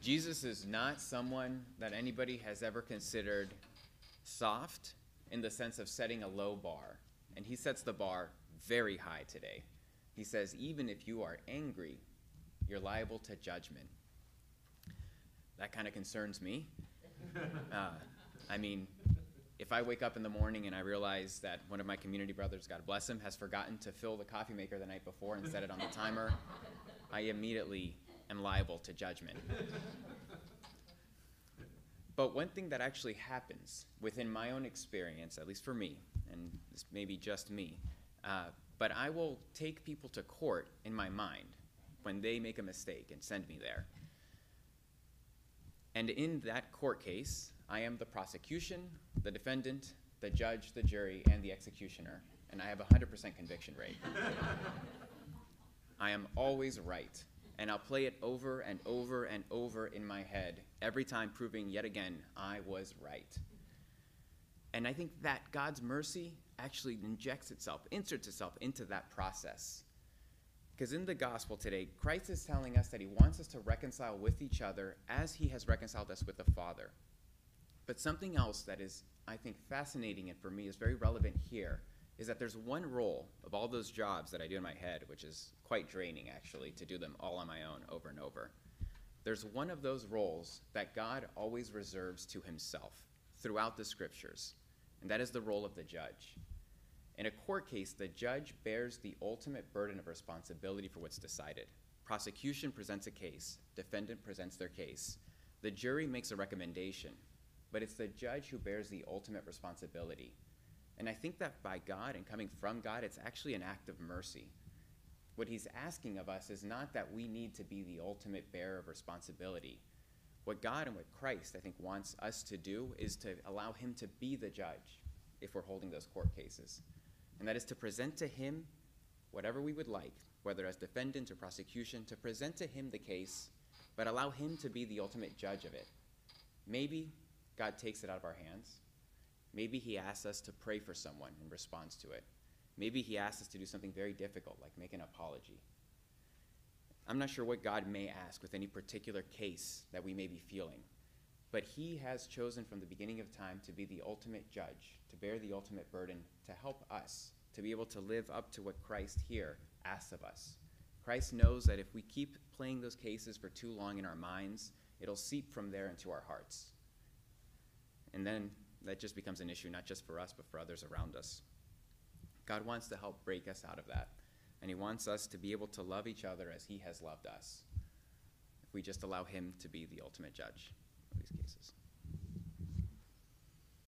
Jesus is not someone that anybody has ever considered soft in the sense of setting a low bar. And he sets the bar very high today. He says, even if you are angry, you're liable to judgment. That kind of concerns me. Uh, I mean, if I wake up in the morning and I realize that one of my community brothers, God bless him, has forgotten to fill the coffee maker the night before and set it on the timer, I immediately am liable to judgment. But one thing that actually happens within my own experience, at least for me, and this may be just me, uh, but I will take people to court in my mind when they make a mistake and send me there. And in that court case, I am the prosecution, the defendant, the judge, the jury, and the executioner, and I have a 100% conviction rate. I am always right, and I'll play it over and over and over in my head, every time proving yet again I was right. And I think that God's mercy actually injects itself, inserts itself into that process. Because in the gospel today, Christ is telling us that he wants us to reconcile with each other as he has reconciled us with the Father. But something else that is, I think, fascinating and for me is very relevant here is that there's one role of all those jobs that I do in my head, which is quite draining actually to do them all on my own over and over. There's one of those roles that God always reserves to himself throughout the scriptures, and that is the role of the judge. In a court case, the judge bears the ultimate burden of responsibility for what's decided. Prosecution presents a case, defendant presents their case. The jury makes a recommendation, but it's the judge who bears the ultimate responsibility. And I think that by God and coming from God, it's actually an act of mercy. What he's asking of us is not that we need to be the ultimate bearer of responsibility. What God and what Christ, I think, wants us to do is to allow him to be the judge if we're holding those court cases and that is to present to him whatever we would like, whether as defendant or prosecution, to present to him the case, but allow him to be the ultimate judge of it. Maybe God takes it out of our hands. Maybe he asks us to pray for someone in response to it. Maybe he asks us to do something very difficult, like make an apology. I'm not sure what God may ask with any particular case that we may be feeling, but he has chosen from the beginning of time to be the ultimate judge, to bear the ultimate burden, to help us to be able to live up to what Christ here asks of us. Christ knows that if we keep playing those cases for too long in our minds, it'll seep from there into our hearts. And then that just becomes an issue not just for us, but for others around us. God wants to help break us out of that. And He wants us to be able to love each other as He has loved us. If we just allow Him to be the ultimate judge of these cases.